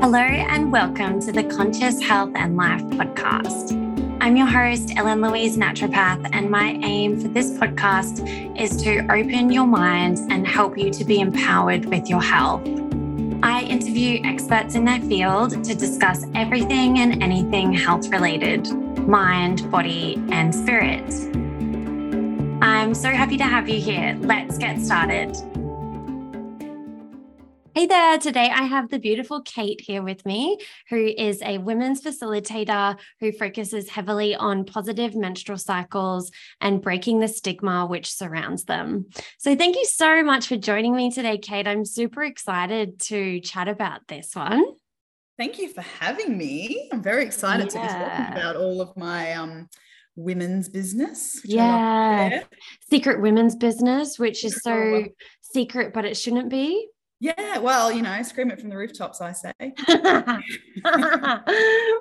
Hello, and welcome to the Conscious Health and Life podcast. I'm your host, Ellen Louise Naturopath, and my aim for this podcast is to open your mind and help you to be empowered with your health. I interview experts in their field to discuss everything and anything health related mind, body, and spirit. I'm so happy to have you here. Let's get started. Hey there. Today I have the beautiful Kate here with me, who is a women's facilitator who focuses heavily on positive menstrual cycles and breaking the stigma which surrounds them. So, thank you so much for joining me today, Kate. I'm super excited to chat about this one. Thank you for having me. I'm very excited yeah. to be talking about all of my um, women's business. Yeah. Secret women's business, which is so secret, but it shouldn't be. Yeah, well, you know, scream it from the rooftops, I say.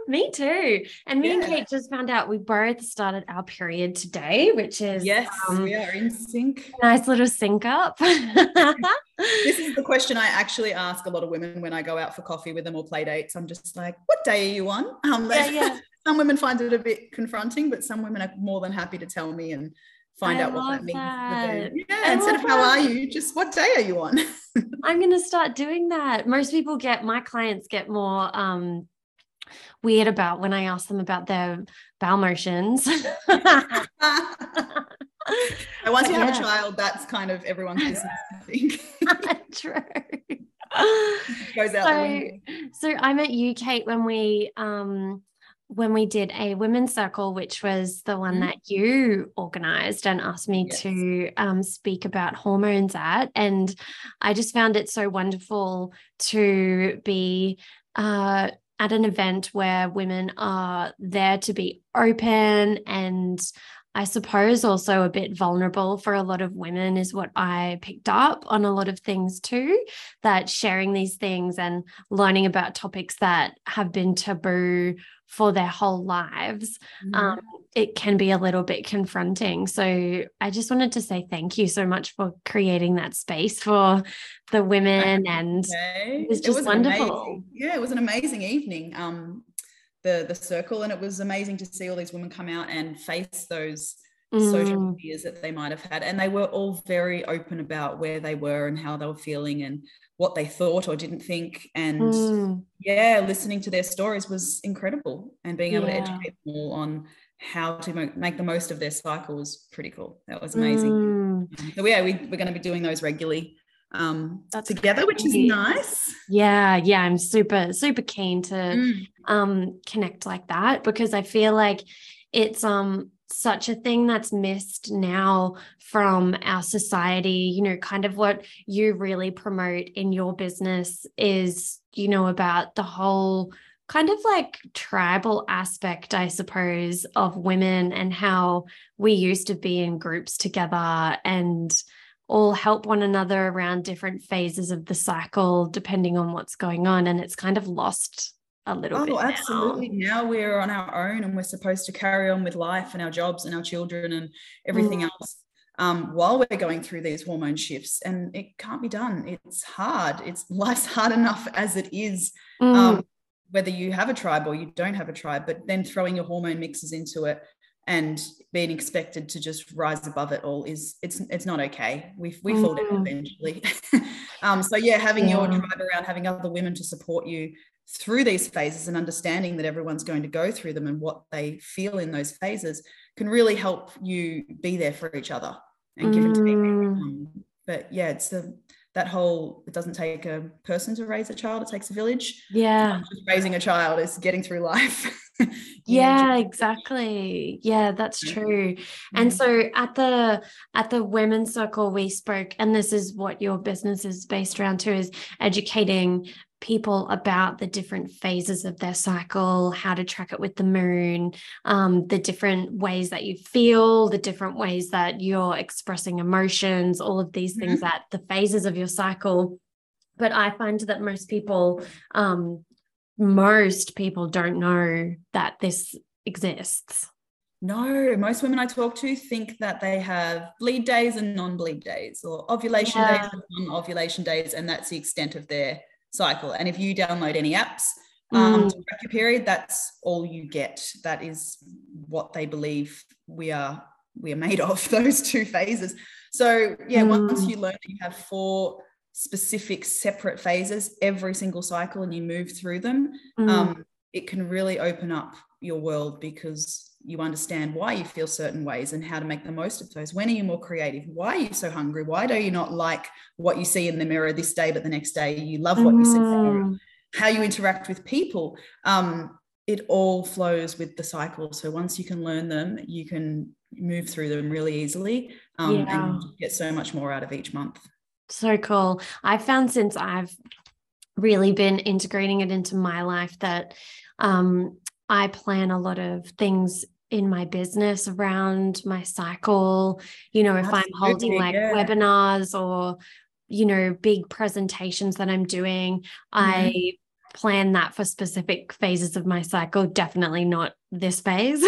me too. And me yeah. and Kate just found out we both started our period today, which is yes, um, we are in sync. Nice little sync up. this is the question I actually ask a lot of women when I go out for coffee with them or play dates. I'm just like, what day are you on? Um, yeah, yeah. some women find it a bit confronting, but some women are more than happy to tell me and find I out what that means. That. Yeah, I instead of how that. are you, just what day are you on? I'm going to start doing that. Most people get, my clients get more um, weird about when I ask them about their bowel motions. once you have a child, that's kind of everyone's business, I think. True. goes out so, so I met you, Kate, when we um when we did a women's circle, which was the one mm-hmm. that you organized and asked me yes. to um, speak about hormones at. And I just found it so wonderful to be uh, at an event where women are there to be open and I suppose also a bit vulnerable for a lot of women is what I picked up on a lot of things too. That sharing these things and learning about topics that have been taboo for their whole lives, mm-hmm. um, it can be a little bit confronting. So I just wanted to say thank you so much for creating that space for the women, and okay. it was just it was wonderful. Amazing, yeah, it was an amazing evening. Um, the the circle and it was amazing to see all these women come out and face those mm. social fears that they might have had and they were all very open about where they were and how they were feeling and what they thought or didn't think and mm. yeah listening to their stories was incredible and being able yeah. to educate them all on how to make the most of their cycle was pretty cool that was amazing mm. so yeah we, we're going to be doing those regularly um together which is nice. Yeah yeah i'm super super keen to mm. um connect like that because i feel like it's um such a thing that's missed now from our society. You know kind of what you really promote in your business is you know about the whole kind of like tribal aspect i suppose of women and how we used to be in groups together and all help one another around different phases of the cycle depending on what's going on and it's kind of lost a little oh, bit. Oh, absolutely. Now. now. we're on our own and we're supposed to carry on with life and our jobs and our children and everything mm. else um, while we're going through these hormone shifts. And it can't be done. It's hard. It's life's hard enough as it is. Mm. Um, whether you have a tribe or you don't have a tribe, but then throwing your hormone mixes into it and being expected to just rise above it all is it's it's not okay. We we mm. fall down mm. eventually. um, so yeah, having yeah. your tribe around, having other women to support you through these phases and understanding that everyone's going to go through them and what they feel in those phases can really help you be there for each other and mm. give and take. Um, but yeah, it's a that whole it doesn't take a person to raise a child; it takes a village. Yeah, raising a child is getting through life. yeah exactly yeah that's true and so at the at the women's circle we spoke and this is what your business is based around too is educating people about the different phases of their cycle, how to track it with the moon, um, the different ways that you feel, the different ways that you're expressing emotions, all of these things mm-hmm. that the phases of your cycle. But I find that most people, um, most people don't know that this exists. No, most women I talk to think that they have bleed days and non-bleed days, or ovulation yeah. days and non-ovulation days, and that's the extent of their cycle. And if you download any apps um, mm. to track your period, that's all you get. That is what they believe we are we are made of. Those two phases. So yeah, mm. once you learn that you have four specific separate phases every single cycle, and you move through them, mm. um, it can really open up your world because you understand why you feel certain ways and how to make the most of those. When are you more creative? Why are you so hungry? Why do you not like what you see in the mirror this day, but the next day you love what mm. you see? Mm. How you interact with people. Um, it all flows with the cycle. So once you can learn them, you can move through them really easily um, yeah. and get so much more out of each month. So cool. I've found since I've really been integrating it into my life that um, I plan a lot of things in my business around my cycle you know if Absolutely, i'm holding like yeah. webinars or you know big presentations that i'm doing mm-hmm. i plan that for specific phases of my cycle definitely not this phase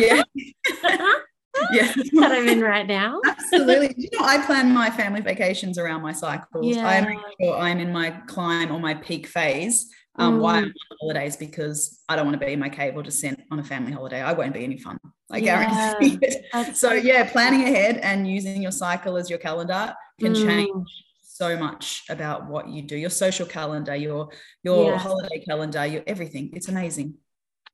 yeah yeah that i'm in right now absolutely you know i plan my family vacations around my cycles yeah. i make sure i'm in my climb or my peak phase um, mm. why I'm on holidays because I don't want to be in my cave or descent on a family holiday. I won't be any fun. I yeah, guarantee it. So yeah, planning ahead and using your cycle as your calendar can mm. change so much about what you do. Your social calendar, your your holiday calendar, your everything. It's amazing.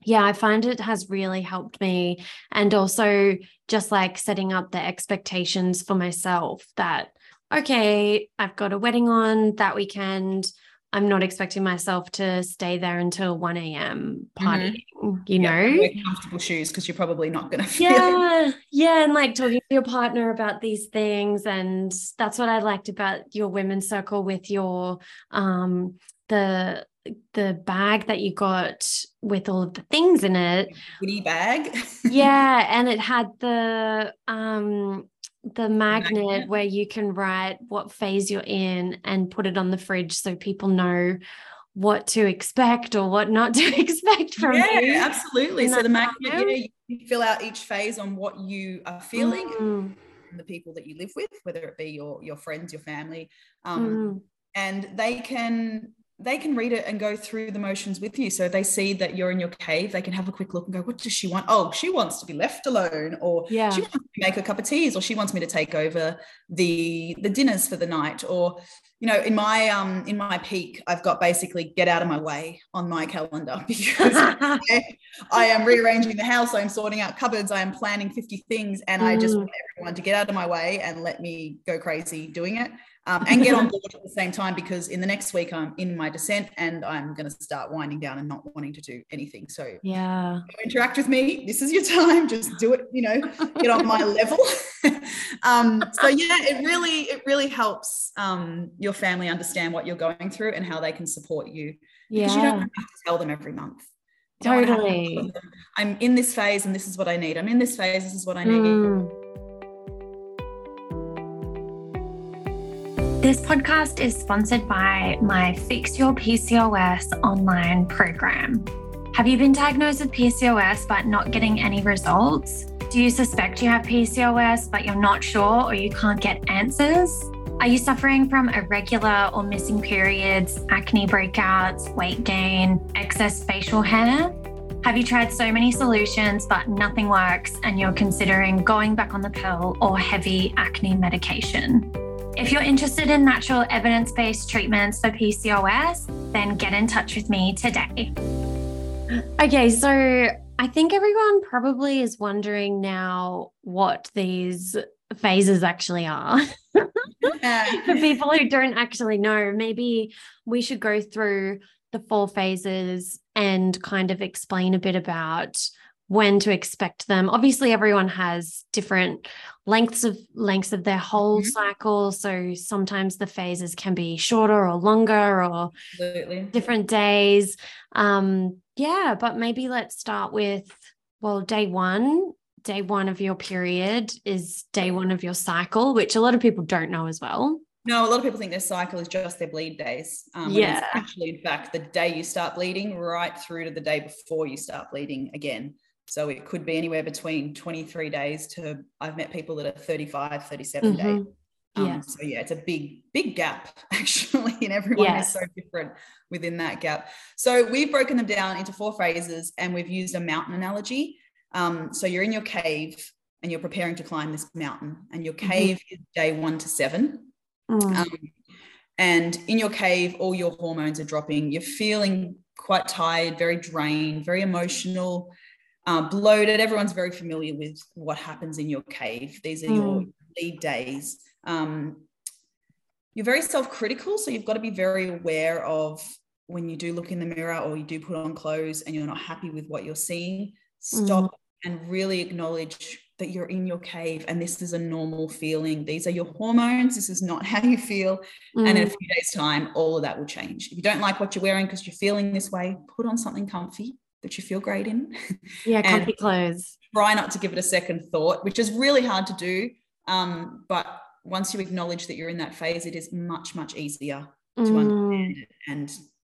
Yeah, I find it has really helped me. And also just like setting up the expectations for myself that, okay, I've got a wedding on that weekend I'm not expecting myself to stay there until 1 a.m. Mm-hmm. partying, mm-hmm. you know? Wear comfortable shoes because you're probably not going to feel Yeah. Yeah. And like talking to your partner about these things. And that's what I liked about your women's circle with your, um, the, the bag that you got with all of the things in it. Goodie bag. yeah. And it had the, um, the magnet, magnet where you can write what phase you're in and put it on the fridge so people know what to expect or what not to expect from you. yeah, you. absolutely. So the magnet, yeah, you fill out each phase on what you are feeling mm. the people that you live with, whether it be your your friends, your family. Um, mm. and they can they can read it and go through the motions with you. So they see that you're in your cave, they can have a quick look and go, what does she want? Oh, she wants to be left alone, or yeah. she wants to make a cup of teas, or she wants me to take over the the dinners for the night. Or, you know, in my um in my peak, I've got basically get out of my way on my calendar because I, I, am rearranging the house, I'm sorting out cupboards, I am planning 50 things, and mm. I just mm. want everyone to get out of my way and let me go crazy doing it um, and get on board at the same time because in the next week I'm in my descent and I'm going to start winding down and not wanting to do anything. So yeah, interact with me. This is your time. Just do it. You know, get on my level. um, so yeah, it really it really helps um, your family understand what you're going through and how they can support you. Yeah. Because you don't have to tell them every month. Totally. I'm in this phase and this is what I need. I'm in this phase. This is what I need. Mm This podcast is sponsored by my Fix Your PCOS online program. Have you been diagnosed with PCOS but not getting any results? Do you suspect you have PCOS but you're not sure or you can't get answers? Are you suffering from irregular or missing periods, acne breakouts, weight gain, excess facial hair? Have you tried so many solutions but nothing works and you're considering going back on the pill or heavy acne medication? If you're interested in natural evidence based treatments for PCOS, then get in touch with me today. Okay, so I think everyone probably is wondering now what these phases actually are. for people who don't actually know, maybe we should go through the four phases and kind of explain a bit about when to expect them. Obviously, everyone has different lengths of lengths of their whole mm-hmm. cycle. So sometimes the phases can be shorter or longer or Absolutely. different days. Um, yeah, but maybe let's start with well, day one. Day one of your period is day one of your cycle, which a lot of people don't know as well. No, a lot of people think their cycle is just their bleed days. Um, yeah. actually, in fact, the day you start bleeding right through to the day before you start bleeding again. So it could be anywhere between 23 days to I've met people that are 35, 37 mm-hmm. days. Um, yeah. So yeah, it's a big, big gap actually, and everyone yes. is so different within that gap. So we've broken them down into four phases, and we've used a mountain analogy. Um, so you're in your cave and you're preparing to climb this mountain, and your mm-hmm. cave mm-hmm. is day one to seven. Mm. Um, and in your cave, all your hormones are dropping. You're feeling quite tired, very drained, very emotional, uh, bloated. Everyone's very familiar with what happens in your cave. These are mm. your lead days. Um, you're very self-critical, so you've got to be very aware of when you do look in the mirror or you do put on clothes and you're not happy with what you're seeing. Stop mm. and really acknowledge that you're in your cave and this is a normal feeling. These are your hormones. This is not how you feel. Mm. And in a mm. few days' time, all of that will change. If you don't like what you're wearing because you're feeling this way, put on something comfy that you feel great in. Yeah, comfy clothes. Try not to give it a second thought, which is really hard to do. Um, but once you acknowledge that you're in that phase, it is much, much easier to mm. understand it and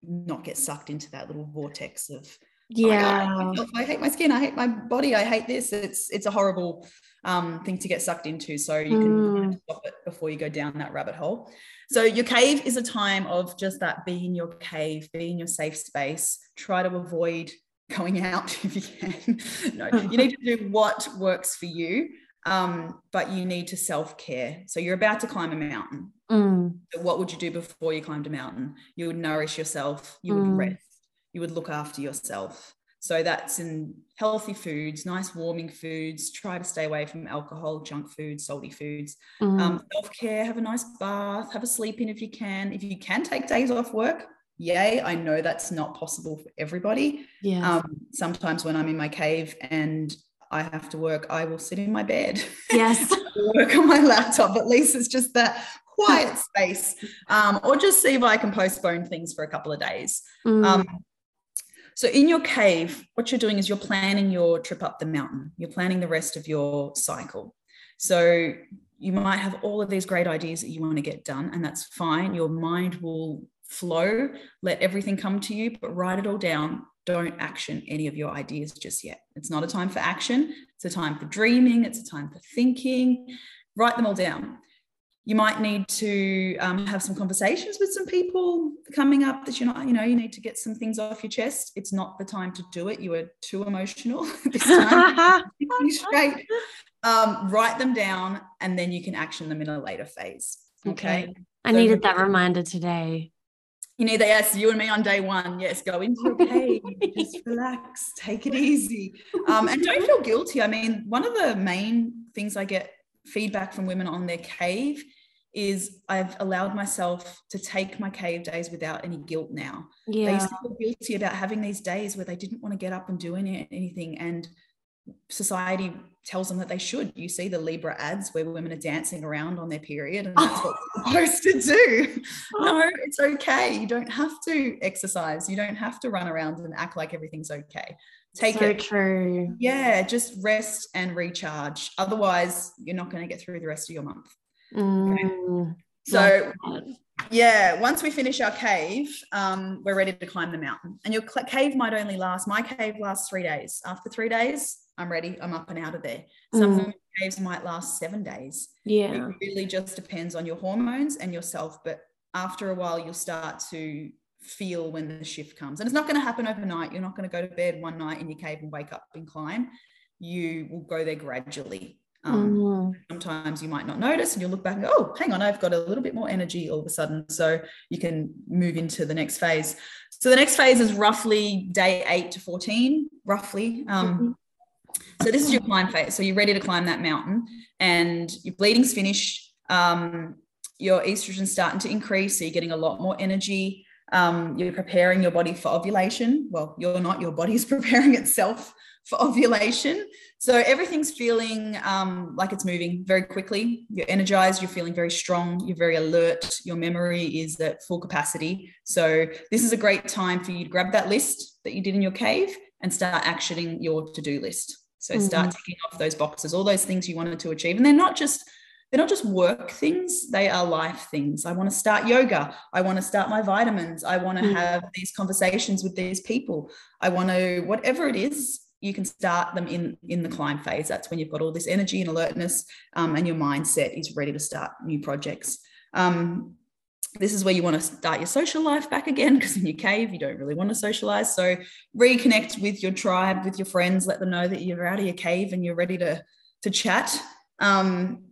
not get sucked into that little vortex of yeah oh I, hate my skin i hate my body i hate this it's it's a horrible um, thing to get sucked into so you can mm. stop it before you go down that rabbit hole so your cave is a time of just that be in your cave be in your safe space try to avoid going out if you can no you need to do what works for you um, but you need to self-care so you're about to climb a mountain mm. so what would you do before you climbed a mountain you would nourish yourself you would mm. rest you would look after yourself. So that's in healthy foods, nice warming foods. Try to stay away from alcohol, junk foods, salty foods. Mm. Um, Self care, have a nice bath, have a sleep in if you can. If you can take days off work, yay. I know that's not possible for everybody. Yeah. Um, sometimes when I'm in my cave and I have to work, I will sit in my bed. Yes. work on my laptop. At least it's just that quiet space. Um, or just see if I can postpone things for a couple of days. Mm. Um, so in your cave, what you're doing is you're planning your trip up the mountain. You're planning the rest of your cycle. So you might have all of these great ideas that you want to get done, and that's fine. Your mind will flow, let everything come to you, but write it all down. Don't action any of your ideas just yet. It's not a time for action. It's a time for dreaming. It's a time for thinking. Write them all down you might need to um, have some conversations with some people coming up that you're not, you know, you need to get some things off your chest. It's not the time to do it. You are too emotional this time. straight. Um, write them down and then you can action them in a later phase. Okay. okay. I so needed that reminder today. You need that. Yes, you and me on day one. Yes, go into your cave, just relax, take it easy. Um, and don't feel guilty. I mean, one of the main things I get feedback from women on their cave is I've allowed myself to take my cave days without any guilt now. Yeah. They used to feel guilty about having these days where they didn't want to get up and do any, anything. And society tells them that they should. You see the Libra ads where women are dancing around on their period, and that's what they're supposed to do. No, it's okay. You don't have to exercise. You don't have to run around and act like everything's okay. Take so it. true. Yeah, just rest and recharge. Otherwise, you're not going to get through the rest of your month. Mm, So, yeah, once we finish our cave, um, we're ready to climb the mountain. And your cave might only last, my cave lasts three days. After three days, I'm ready. I'm up and out of there. Some mm. caves might last seven days. Yeah. It really just depends on your hormones and yourself. But after a while, you'll start to feel when the shift comes. And it's not going to happen overnight. You're not going to go to bed one night in your cave and wake up and climb. You will go there gradually. Um, mm. Sometimes you might not notice and you'll look back and go, oh, hang on, I've got a little bit more energy all of a sudden. So you can move into the next phase. So the next phase is roughly day eight to 14, roughly. Um, mm-hmm. So this is your climb phase. So you're ready to climb that mountain and your bleeding's finished. Um, your estrogen's starting to increase. So you're getting a lot more energy. Um, you're preparing your body for ovulation. Well, you're not, your body's preparing itself for ovulation. So everything's feeling um, like it's moving very quickly. You're energized, you're feeling very strong, you're very alert. Your memory is at full capacity. So this is a great time for you to grab that list that you did in your cave and start actioning your to-do list. So mm-hmm. start ticking off those boxes, all those things you wanted to achieve. And they're not just they're not just work things, they are life things. I want to start yoga. I want to start my vitamins. I want to mm. have these conversations with these people. I want to, whatever it is, you can start them in in the climb phase that's when you've got all this energy and alertness um, and your mindset is ready to start new projects um, this is where you want to start your social life back again because in your cave you don't really want to socialize. So reconnect with your tribe with your friends let them know that you're out of your cave and you're ready to to chat um,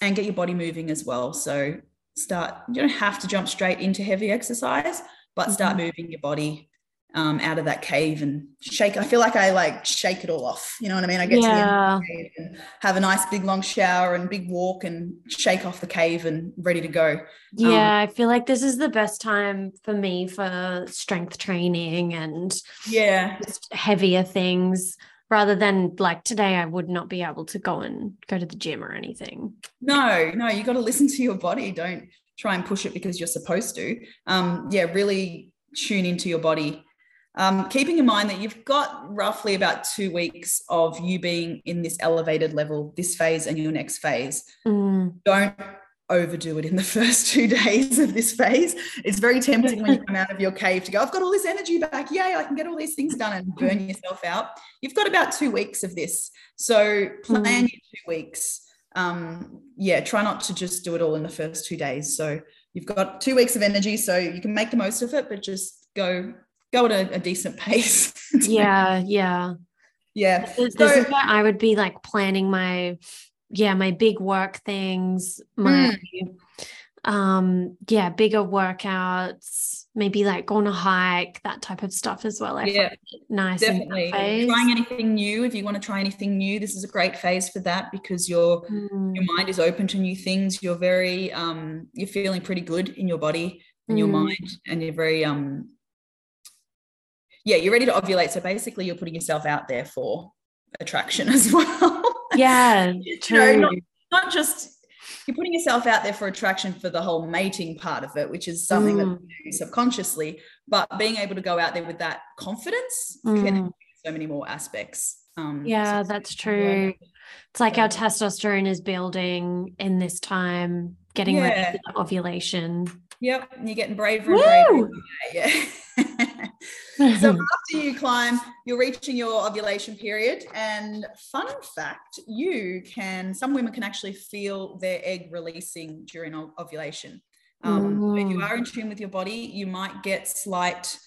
and get your body moving as well. So start you don't have to jump straight into heavy exercise but start mm-hmm. moving your body um, out of that cave and shake. I feel like I like shake it all off. You know what I mean? I get yeah. to the cave and have a nice big long shower and big walk and shake off the cave and ready to go. Yeah, um, I feel like this is the best time for me for strength training and yeah, heavier things rather than like today I would not be able to go and go to the gym or anything. No, no, you got to listen to your body. Don't try and push it because you're supposed to. Um, yeah, really tune into your body um, keeping in mind that you've got roughly about two weeks of you being in this elevated level, this phase and your next phase. Mm. Don't overdo it in the first two days of this phase. It's very tempting when you come out of your cave to go, I've got all this energy back. Yay, I can get all these things done and burn yourself out. You've got about two weeks of this. So plan mm. your two weeks. Um, yeah, try not to just do it all in the first two days. So you've got two weeks of energy, so you can make the most of it, but just go go at a, a decent pace. yeah, yeah. Yeah. This, so, is where I would be like planning my yeah, my big work things, my mm. um yeah, bigger workouts, maybe like going a hike, that type of stuff as well. I yeah, nice. Definitely. Trying anything new. If you want to try anything new, this is a great phase for that because your mm. your mind is open to new things. You're very um you're feeling pretty good in your body and mm. your mind and you're very um yeah, you're ready to ovulate. So basically, you're putting yourself out there for attraction as well. Yeah, true. know, not, not, just you're putting yourself out there for attraction for the whole mating part of it, which is something mm. that you do subconsciously, but being able to go out there with that confidence mm. can so many more aspects. Um, yeah, so that's true. It's like our testosterone is building in this time, getting yeah. ready for ovulation. Yep, and you're getting braver and Woo! braver. Yeah. so after you climb, you're reaching your ovulation period. And fun fact, you can, some women can actually feel their egg releasing during ovulation. Um, mm. If you are in tune with your body, you might get slight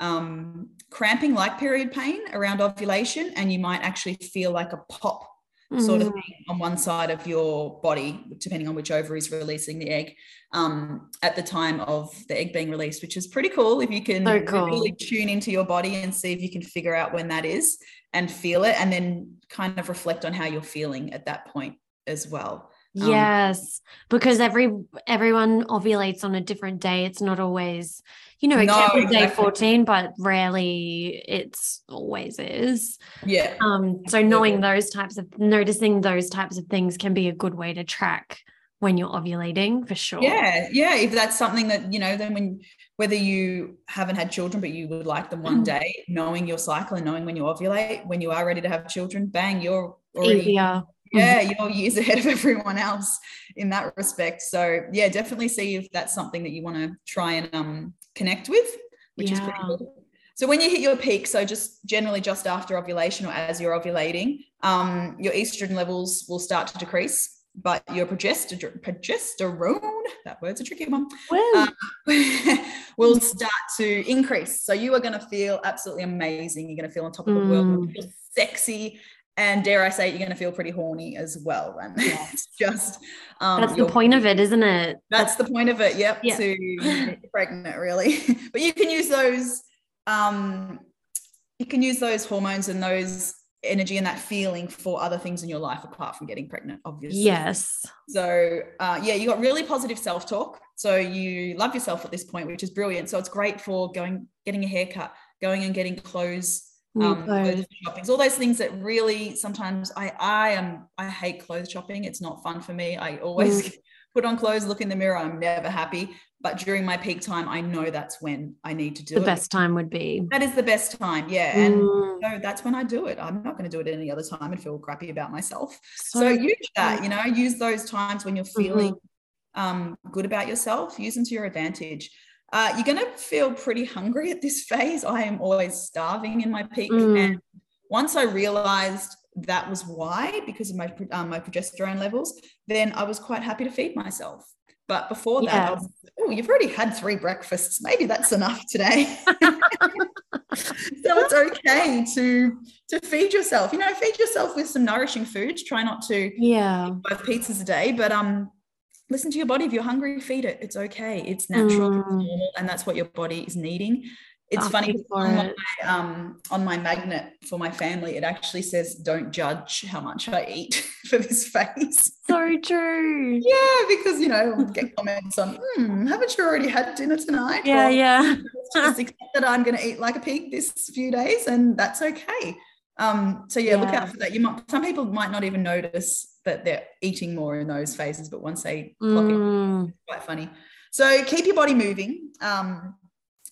um, cramping like period pain around ovulation, and you might actually feel like a pop sort of mm. thing on one side of your body, depending on which ovary is releasing the egg um, at the time of the egg being released, which is pretty cool if you can so cool. really tune into your body and see if you can figure out when that is and feel it, and then kind of reflect on how you're feeling at that point as well. Um, yes, because every everyone ovulates on a different day. It's not always, you know, it no, can be exactly. day 14, but rarely it's always is. Yeah. Um, so knowing those types of noticing those types of things can be a good way to track when you're ovulating for sure. Yeah, yeah. If that's something that, you know, then when whether you haven't had children but you would like them one mm. day, knowing your cycle and knowing when you ovulate, when you are ready to have children, bang, you're already Easier. Yeah, you're years ahead of everyone else in that respect. So yeah, definitely see if that's something that you want to try and um connect with, which yeah. is pretty cool. So when you hit your peak, so just generally just after ovulation or as you're ovulating, um, your estrogen levels will start to decrease but your progesterone, progesterone that word's a tricky one, uh, will start to increase. So you are going to feel absolutely amazing. You're going to feel on top of the mm. world, sexy. And dare I say, you're going to feel pretty horny as well. And it's just um, that's the point of it, isn't it? That's, that's the point of it. Yep, yeah. to get pregnant, really. but you can use those. Um, you can use those hormones and those energy and that feeling for other things in your life apart from getting pregnant obviously yes so uh, yeah you got really positive self-talk so you love yourself at this point which is brilliant so it's great for going getting a haircut going and getting clothes um, clothes shopping. All those things that really sometimes i i am i hate clothes shopping. It's not fun for me. I always mm. put on clothes look in the mirror i'm never happy. But during my peak time i know that's when i need to do the it. the best time would be. That is the best time yeah. And mm. so that's when i do it. I'm not going to do it any other time and feel crappy about myself. So, so use that you know use those times when you're feeling mm-hmm. um, good about yourself use them to your advantage uh, you're going to feel pretty hungry at this phase i am always starving in my peak mm. and once I realized that was why, because of my um, my progesterone levels, then I was quite happy to feed myself. But before that, yeah. was, oh, you've already had three breakfasts. Maybe that's enough today. so it's okay to to feed yourself. You know, feed yourself with some nourishing foods. Try not to yeah five pizzas a day, but um, listen to your body. If you're hungry, feed it. It's okay. It's natural. Mm. It's normal, and that's what your body is needing it's funny on my, um, on my magnet for my family it actually says don't judge how much i eat for this phase so true yeah because you know get comments on hmm, haven't you already had dinner tonight yeah or, yeah just that i'm going to eat like a pig this few days and that's okay um, so yeah, yeah, look out for that. You might some people might not even notice that they're eating more in those phases, but once they clock mm. it, quite funny. So keep your body moving. Um,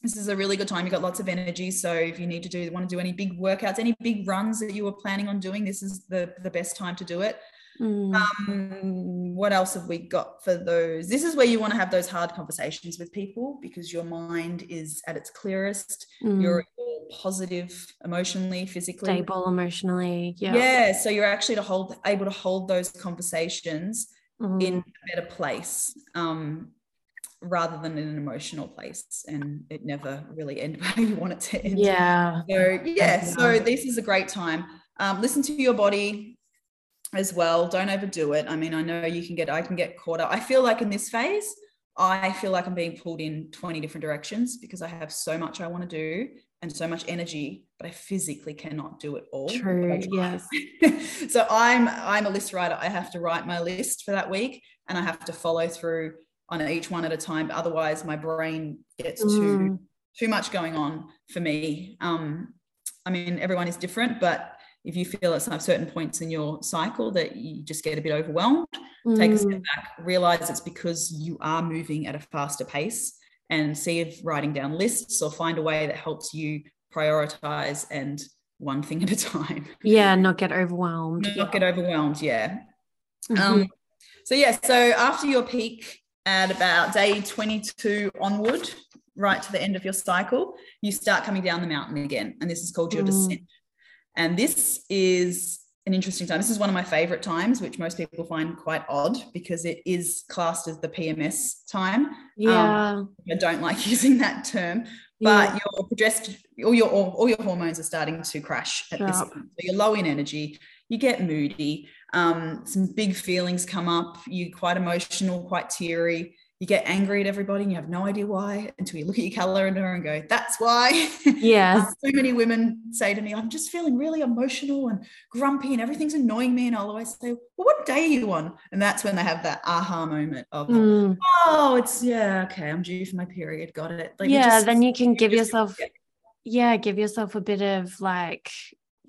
this is a really good time. You've got lots of energy. So if you need to do want to do any big workouts, any big runs that you were planning on doing, this is the, the best time to do it. Mm. Um, what else have we got for those? This is where you want to have those hard conversations with people because your mind is at its clearest. Mm. You're positive emotionally, physically, stable emotionally. Yeah. Yeah. So you're actually to hold able to hold those conversations mm. in a better place. Um, rather than in an emotional place and it never really end how you want it to end yeah so yeah so this is a great time um, listen to your body as well. Don't overdo it. I mean i know you can get i can get caught up. I feel like in this phase i feel like i'm being pulled in 20 different directions because i have so much i want to do and so much energy but i physically cannot do it all. True yes. So i'm i'm a list writer. I have to write my list for that week and i have to follow through on each one at a time. Otherwise, my brain gets mm. too too much going on for me. Um, I mean, everyone is different, but if you feel at some certain points in your cycle that you just get a bit overwhelmed, mm. take a step mm. back, realize it's because you are moving at a faster pace, and see if writing down lists or find a way that helps you prioritize and one thing at a time. Yeah, not get overwhelmed. Not get overwhelmed. Yeah. Mm-hmm. Um, so yeah, so after your peak at about day 22 onward, right to the end of your cycle, you start coming down the mountain again. And this is called your mm. descent. And this is an interesting time. This is one of my favorite times, which most people find quite odd because it is classed as the PMS time. Yeah. Um, I don't like using that term, but yeah. your progesterone, all your all, all, your hormones are starting to crash at this point. So you're low in energy, you get moody, um, some big feelings come up. You're quite emotional, quite teary. You get angry at everybody and you have no idea why until you look at your calendar and go, that's why. Yeah. so many women say to me, I'm just feeling really emotional and grumpy and everything's annoying me. And I'll always say, Well, what day are you on? And that's when they have that aha moment of, mm. Oh, it's yeah, okay, I'm due for my period. Got it. Like, yeah, just, then you can give yourself, yeah, give yourself a bit of like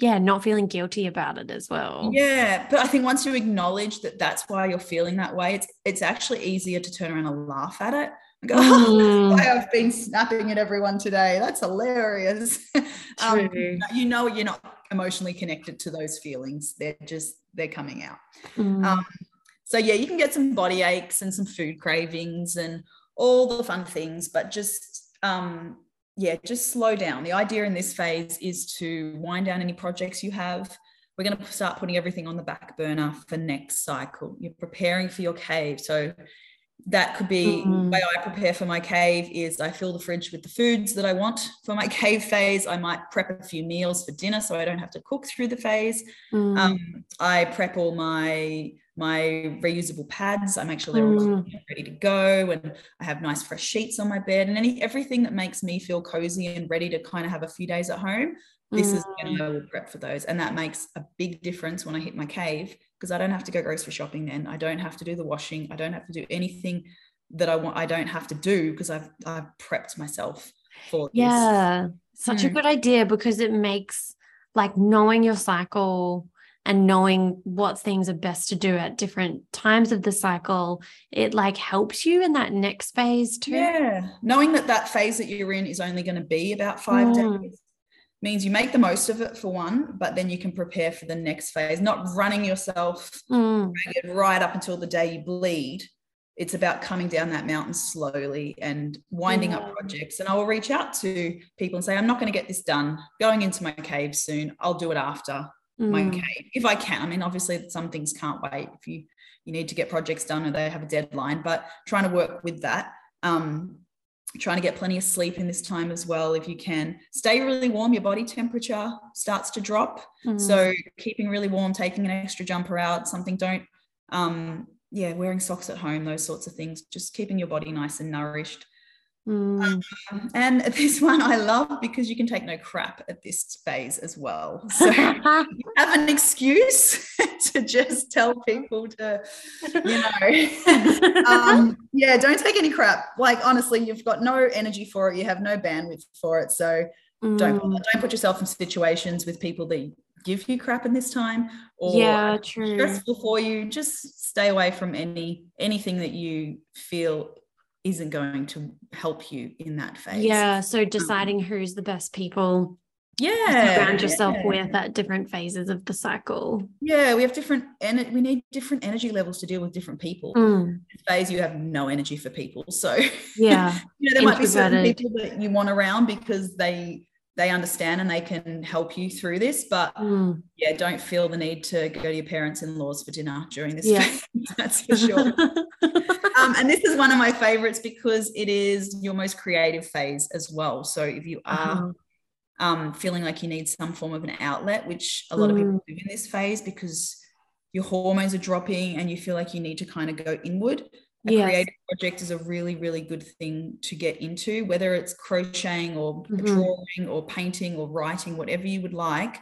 yeah, not feeling guilty about it as well. Yeah, but I think once you acknowledge that that's why you're feeling that way, it's it's actually easier to turn around and laugh at it. And go, oh, why I've been snapping at everyone today. That's hilarious. um, you know, you're not emotionally connected to those feelings. They're just they're coming out. Mm. Um, so yeah, you can get some body aches and some food cravings and all the fun things, but just um, yeah, just slow down. The idea in this phase is to wind down any projects you have. We're going to start putting everything on the back burner for next cycle. You're preparing for your cave. So that could be mm-hmm. the way I prepare for my cave is I fill the fridge with the foods that I want for my cave phase. I might prep a few meals for dinner so I don't have to cook through the phase. Mm. Um, I prep all my my reusable pads. I make sure they're all ready to go, and I have nice fresh sheets on my bed, and any everything that makes me feel cozy and ready to kind of have a few days at home. This mm. is when I will prep for those, and that makes a big difference when I hit my cave because I don't have to go grocery shopping. Then I don't have to do the washing. I don't have to do anything that I want. I don't have to do because I've I've prepped myself for. This. Yeah, such mm. a good idea because it makes like knowing your cycle and knowing what things are best to do at different times of the cycle it like helps you in that next phase too yeah knowing that that phase that you're in is only going to be about five mm. days means you make the most of it for one but then you can prepare for the next phase not running yourself mm. right up until the day you bleed it's about coming down that mountain slowly and winding yeah. up projects. And I will reach out to people and say, I'm not going to get this done. Going into my cave soon. I'll do it after mm. cave if I can. I mean, obviously, some things can't wait if you you need to get projects done or they have a deadline. But trying to work with that. Um, trying to get plenty of sleep in this time as well if you can stay really warm your body temperature starts to drop mm. so keeping really warm taking an extra jumper out something don't um, yeah, wearing socks at home, those sorts of things, just keeping your body nice and nourished. Mm. Um, and this one I love because you can take no crap at this phase as well. So you have an excuse to just tell people to, you know, um, yeah, don't take any crap. Like honestly, you've got no energy for it. You have no bandwidth for it. So mm. don't don't put yourself in situations with people that give you crap in this time or yeah, true. stressful for you, just stay away from any anything that you feel isn't going to help you in that phase. Yeah. So um, deciding um, who's the best people yeah surround yourself yeah. with at different phases of the cycle yeah we have different and we need different energy levels to deal with different people mm. phase you have no energy for people so yeah you know there might be certain people that you want around because they they understand and they can help you through this. But mm. yeah, don't feel the need to go to your parents in laws for dinner during this. Yeah. That's for sure. um, and this is one of my favorites because it is your most creative phase as well. So if you are uh-huh. um, feeling like you need some form of an outlet, which a lot mm. of people do in this phase because your hormones are dropping and you feel like you need to kind of go inward a yes. creative project is a really really good thing to get into whether it's crocheting or mm-hmm. drawing or painting or writing whatever you would like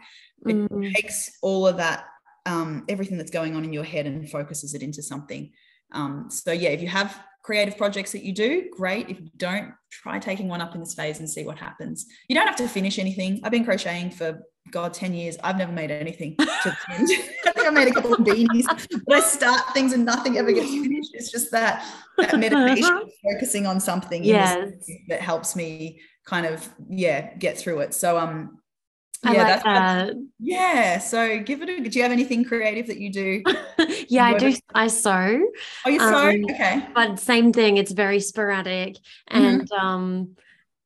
it mm. takes all of that um, everything that's going on in your head and focuses it into something um, so yeah if you have creative projects that you do great if you don't try taking one up in this phase and see what happens you don't have to finish anything i've been crocheting for God, 10 years, I've never made anything to the end. I think I made a couple of beanies, but I start things and nothing ever gets finished. It's just that, that meditation, focusing on something yes. that helps me kind of, yeah, get through it. So, um, yeah, like that's that. yeah. So give it a do you have anything creative that you do? yeah, I do I sew. Oh, you sew? Um, okay. But same thing, it's very sporadic. Mm-hmm. And mm-hmm. um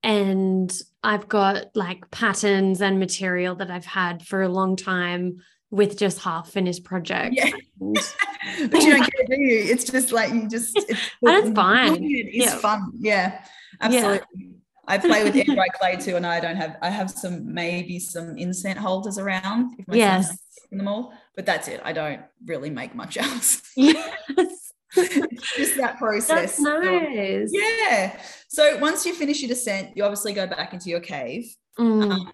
and I've got like patterns and material that I've had for a long time with just half finished projects. Yeah. but you don't care, do you? It's just like you just it's, and it's fine. It's yeah. fun. Yeah, absolutely. Yeah. I play with dry clay too, and I don't have I have some maybe some incense holders around. yes. In them all, but that's it. I don't really make much else. Yes. just that process. That's nice. yeah. So once you finish your descent, you obviously go back into your cave. Mm. Um,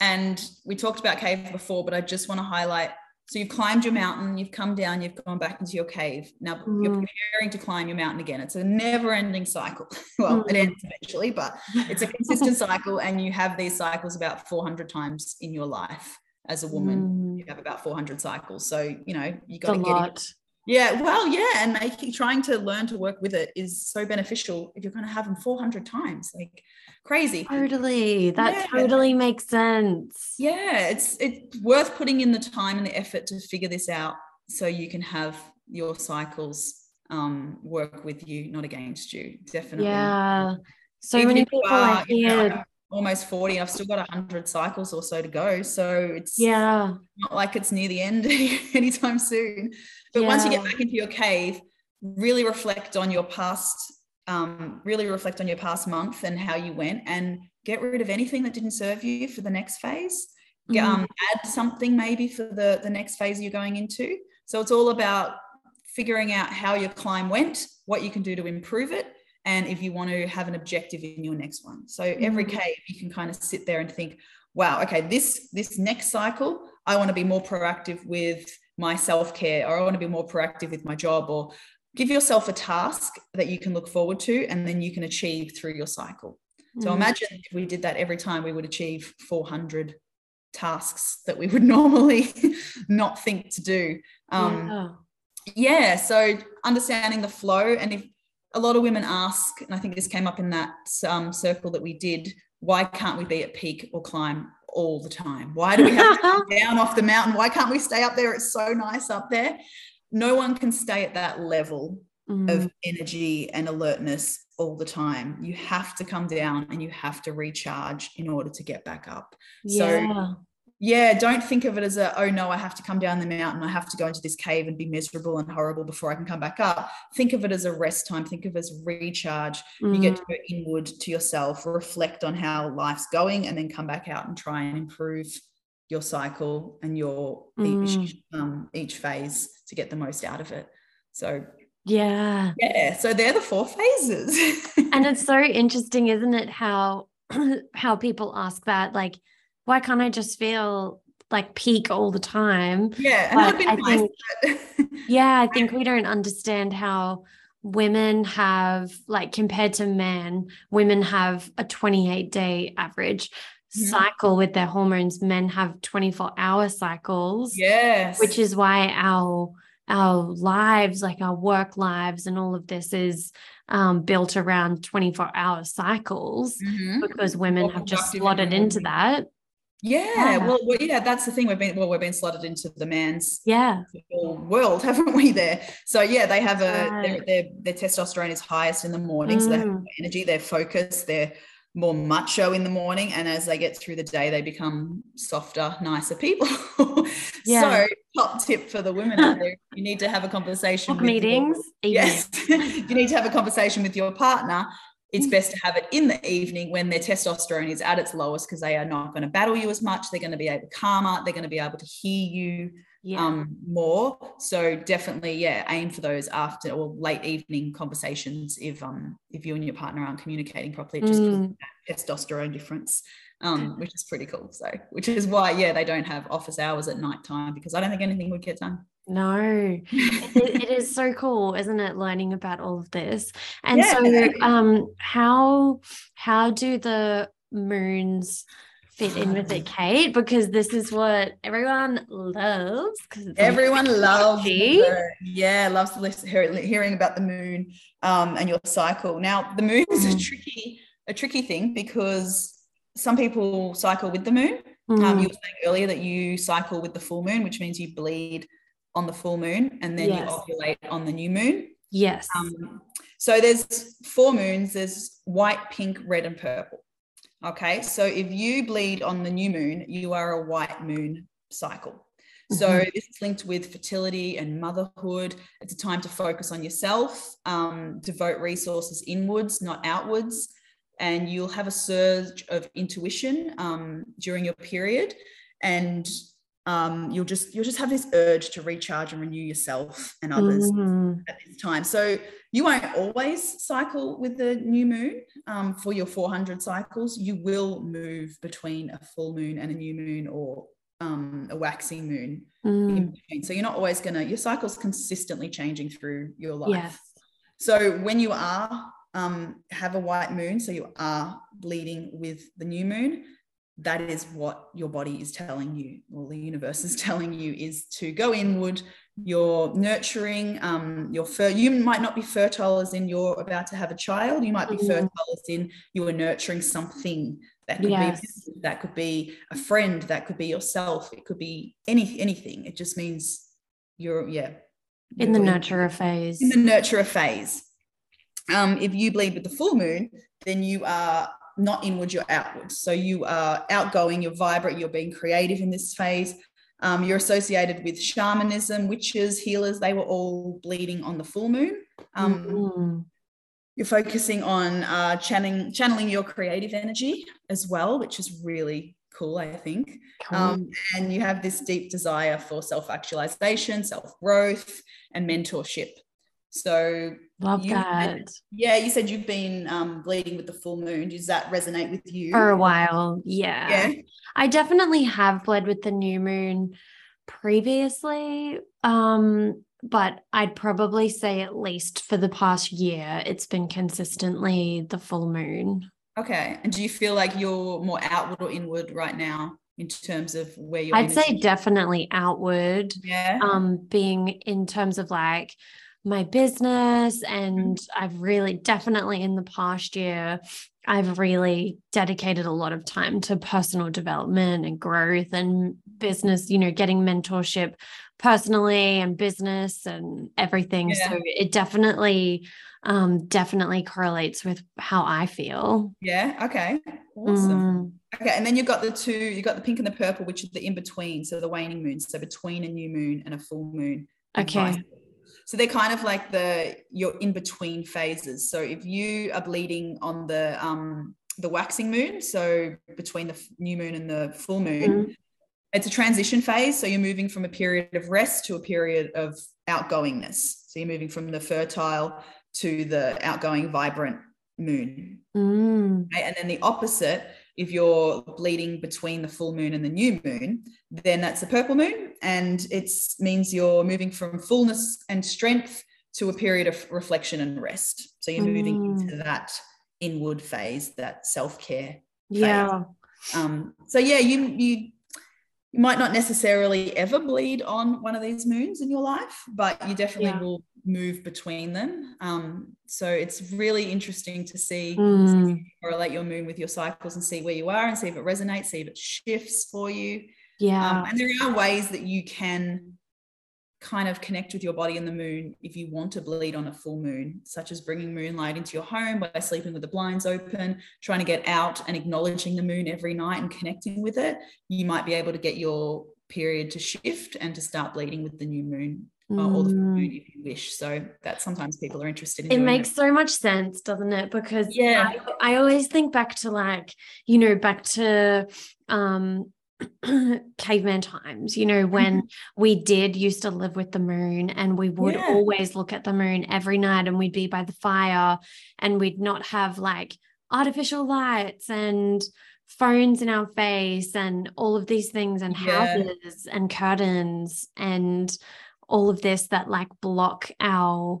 and we talked about cave before, but I just want to highlight. So you've climbed your mountain, you've come down, you've gone back into your cave. Now mm. you're preparing to climb your mountain again. It's a never-ending cycle. well, mm. it ends eventually, but it's a consistent cycle, and you have these cycles about 400 times in your life as a woman. Mm. You have about 400 cycles. So you know you got to get lot. Yeah, well, yeah, and making trying to learn to work with it is so beneficial if you're going to have them 400 times, like crazy. Totally, that yeah. totally makes sense. Yeah, it's it's worth putting in the time and the effort to figure this out so you can have your cycles um, work with you, not against you. Definitely. Yeah. So Even many people are, I hear almost 40 i've still got 100 cycles or so to go so it's yeah not like it's near the end anytime soon but yeah. once you get back into your cave really reflect on your past um, really reflect on your past month and how you went and get rid of anything that didn't serve you for the next phase mm. um, add something maybe for the the next phase you're going into so it's all about figuring out how your climb went what you can do to improve it and if you want to have an objective in your next one so every mm-hmm. cave you can kind of sit there and think wow okay this this next cycle i want to be more proactive with my self-care or i want to be more proactive with my job or give yourself a task that you can look forward to and then you can achieve through your cycle so mm. imagine if we did that every time we would achieve 400 tasks that we would normally not think to do um, yeah. yeah so understanding the flow and if a lot of women ask, and I think this came up in that um, circle that we did, why can't we be at peak or climb all the time? Why do we have to come down off the mountain? Why can't we stay up there? It's so nice up there. No one can stay at that level mm. of energy and alertness all the time. You have to come down and you have to recharge in order to get back up. Yeah. So yeah, don't think of it as a, oh no, I have to come down the mountain. I have to go into this cave and be miserable and horrible before I can come back up. Think of it as a rest time. Think of it as recharge. Mm. You get to mm. go inward to yourself, reflect on how life's going, and then come back out and try and improve your cycle and your mm. each, um, each phase to get the most out of it. So yeah. Yeah. So they're the four phases. and it's so interesting, isn't it? How how people ask that, like, why can't I just feel like peak all the time? Yeah. I think, yeah, I think we don't understand how women have like compared to men, women have a 28 day average mm-hmm. cycle with their hormones. Men have 24 hour cycles. Yes. Which is why our our lives, like our work lives, and all of this is um, built around 24 hour cycles mm-hmm. because women have just slotted into that. Yeah, yeah. Well, well, yeah, that's the thing. We've been well, we've been slotted into the man's yeah world, haven't we? There, so yeah, they have a right. their, their, their testosterone is highest in the morning, mm. so they have mm. energy, they're focused, they're more macho in the morning, and as they get through the day, they become softer, nicer people. yeah. So, top tip for the women out there: you need to have a conversation. meetings. Your, yes, you need to have a conversation with your partner it's mm. best to have it in the evening when their testosterone is at its lowest because they are not going to battle you as much. They're going to be able to calmer. They're going to be able to hear you yeah. um, more. So definitely, yeah, aim for those after or late evening conversations if um if you and your partner aren't communicating properly, just mm. testosterone difference. Um, which is pretty cool. So, which is why, yeah, they don't have office hours at night time because I don't think anything would get done. No, it, it is so cool, isn't it? Learning about all of this, and yeah. so um, how how do the moons fit in with it, Kate? Because this is what everyone loves. Everyone loves, the, yeah, loves hearing about the moon um, and your cycle. Now, the moon is mm. a tricky a tricky thing because some people cycle with the moon. Mm. Um, you were saying earlier that you cycle with the full moon, which means you bleed on the full moon and then yes. you ovulate on the new moon. Yes. Um, so there's four moons there's white, pink, red, and purple. Okay. So if you bleed on the new moon, you are a white moon cycle. So mm-hmm. this is linked with fertility and motherhood. It's a time to focus on yourself, um, devote resources inwards, not outwards. And you'll have a surge of intuition um, during your period. And um, you'll just you'll just have this urge to recharge and renew yourself and others mm-hmm. at this time. So you won't always cycle with the new moon um, for your 400 cycles. You will move between a full moon and a new moon or um, a waxing moon. Mm. So you're not always gonna your cycle's consistently changing through your life. Yes. So when you are um, have a white moon, so you are bleeding with the new moon, that is what your body is telling you, or the universe is telling you, is to go inward. You're nurturing. Um, you're fer- you might not be fertile as in you're about to have a child. You might be mm-hmm. fertile as in you are nurturing something that could yes. be that could be a friend, that could be yourself. It could be any anything. It just means you're yeah. in the nurturer phase. In the nurturer phase. Um, if you bleed with the full moon, then you are not inward, you're outward. So you are outgoing, you're vibrant, you're being creative in this phase. Um, you're associated with shamanism, witches, healers. They were all bleeding on the full moon. Um, mm-hmm. You're focusing on uh, channeling, channeling your creative energy as well, which is really cool, I think. Cool. Um, and you have this deep desire for self actualization, self growth, and mentorship. So love that. yeah, you said you've been um, bleeding with the full moon. Does that resonate with you? For a while, yeah. Yeah. I definitely have bled with the new moon previously. Um, but I'd probably say at least for the past year, it's been consistently the full moon. Okay. And do you feel like you're more outward or inward right now? in terms of where you're I'd say definitely outward. Yeah. Um, being in terms of like my business. And mm-hmm. I've really definitely in the past year, I've really dedicated a lot of time to personal development and growth and business, you know, getting mentorship personally and business and everything. Yeah. So it definitely um definitely correlates with how I feel. Yeah, okay. Awesome. Mm. Okay, and then you've got the two, you've got the pink and the purple, which is the in between, so the waning moon, so between a new moon and a full moon. Okay. So they're kind of like the your in between phases. So if you are bleeding on the um the waxing moon, so between the new moon and the full moon, mm it's a transition phase. So you're moving from a period of rest to a period of outgoingness. So you're moving from the fertile to the outgoing, vibrant moon. Mm. Okay? And then the opposite if you're bleeding between the full moon and the new moon, then that's the purple moon. And it means you're moving from fullness and strength to a period of reflection and rest. So you're moving mm. into that inward phase, that self-care. Yeah. Um, so yeah, you you you might not necessarily ever bleed on one of these moons in your life, but you definitely yeah. will move between them. Um, so it's really interesting to see, mm. correlate your moon with your cycles and see where you are and see if it resonates, see if it shifts for you. Yeah. Um, and there are ways that you can kind of connect with your body and the moon if you want to bleed on a full moon, such as bringing moonlight into your home by sleeping with the blinds open, trying to get out and acknowledging the moon every night and connecting with it. You might be able to get your period to shift and to start bleeding with the new moon mm. or the moon mm. if you wish. So that sometimes people are interested in. It makes it. so much sense, doesn't it? Because yeah, I, I always think back to like, you know, back to um caveman times, you know, when mm-hmm. we did used to live with the moon and we would yeah. always look at the moon every night and we'd be by the fire and we'd not have like artificial lights and phones in our face and all of these things and yeah. houses and curtains and all of this that like block our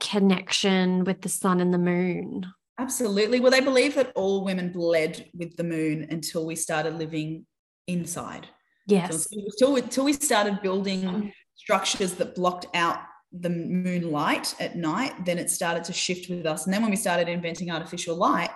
connection with the sun and the moon. Absolutely. Well, they believe that all women bled with the moon until we started living inside. Yes. So until, until we started building structures that blocked out the moonlight at night, then it started to shift with us. And then when we started inventing artificial light,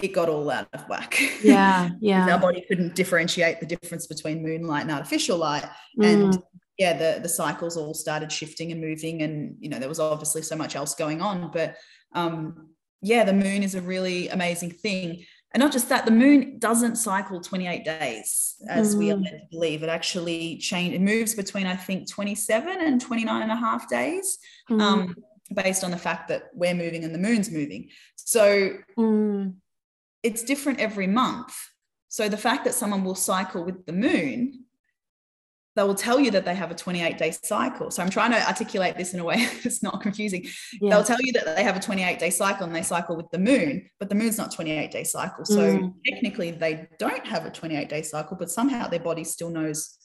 it got all out of whack. Yeah. Yeah. our body couldn't differentiate the difference between moonlight and artificial light. Mm. And yeah, the the cycles all started shifting and moving, and you know there was obviously so much else going on. But um, yeah, the moon is a really amazing thing, and not just that, the moon doesn't cycle 28 days as mm. we are mm. led to believe. It actually change. It moves between I think 27 and 29 and a half days. Mm. Um, based on the fact that we're moving and the moon's moving. So mm. it's different every month. So the fact that someone will cycle with the moon they will tell you that they have a 28 day cycle. So I'm trying to articulate this in a way that's not confusing. Yeah. They'll tell you that they have a 28 day cycle and they cycle with the moon, but the moon's not 28 day cycle. So mm. technically they don't have a 28 day cycle, but somehow their body still knows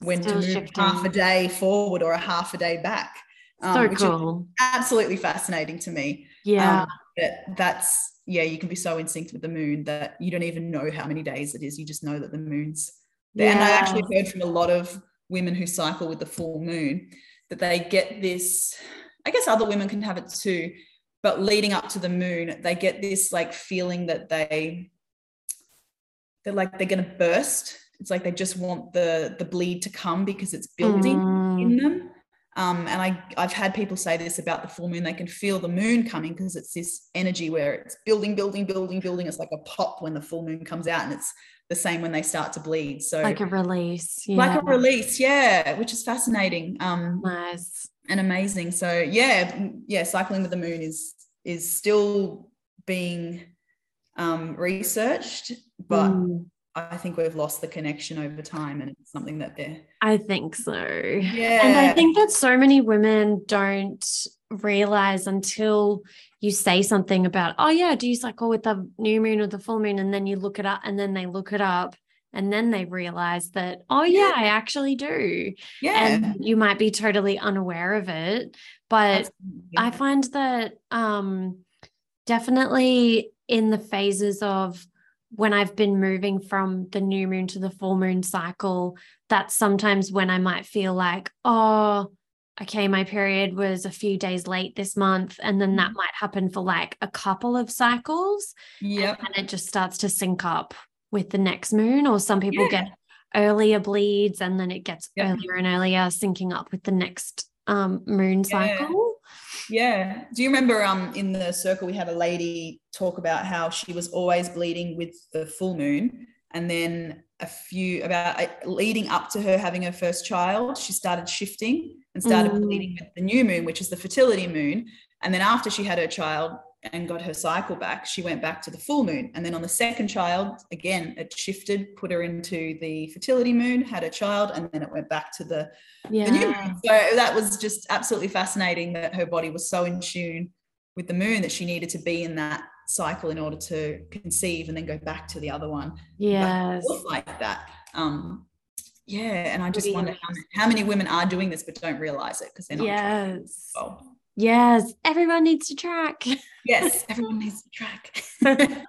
when still to move shifting. half a day forward or a half a day back. Um, so cool. absolutely fascinating to me. Yeah. Um, that that's yeah, you can be so in sync with the moon that you don't even know how many days it is. You just know that the moon's there. Yeah. And I actually heard from a lot of women who cycle with the full moon that they get this i guess other women can have it too but leading up to the moon they get this like feeling that they they're like they're going to burst it's like they just want the the bleed to come because it's building mm. in them um, and I, I've had people say this about the full moon. They can feel the moon coming because it's this energy where it's building, building, building, building. It's like a pop when the full moon comes out, and it's the same when they start to bleed. So like a release, yeah. like a release, yeah, which is fascinating. Um, nice and amazing. So yeah, yeah, cycling with the moon is is still being um, researched, but mm. I think we've lost the connection over time and it's something that they're I think so. Yeah. And I think that so many women don't realize until you say something about, oh yeah, do you cycle with the new moon or the full moon? And then you look it up and then they look it up and then they realize that, oh yeah, I actually do. Yeah. And you might be totally unaware of it. But I find that um definitely in the phases of when I've been moving from the new moon to the full moon cycle, that's sometimes when I might feel like, oh, okay, my period was a few days late this month, and then that Mhm. might happen for like a couple of cycles, Yeah. and it just starts to sync up with the next moon. Or some people Yeah. get earlier bleeds, and then it gets Yep. earlier and earlier, syncing up with the next um, moon Yeah. cycle. Yeah. Do you remember um in the circle we had a lady talk about how she was always bleeding with the full moon and then a few about uh, leading up to her having her first child, she started shifting and started Mm. bleeding with the new moon, which is the fertility moon. And then after she had her child and got her cycle back, she went back to the full moon. And then on the second child, again, it shifted, put her into the fertility moon, had a child, and then it went back to the Yeah. the new moon. So that was just absolutely fascinating that her body was so in tune with the moon that she needed to be in that cycle in order to conceive and then go back to the other one. back and Yes. forth like that. Um, yeah, and I just Pretty wonder how, many- how many women are doing this but don't realize it because they're not. Yes. well. Yes. Everyone needs to track. Yes, everyone needs to track.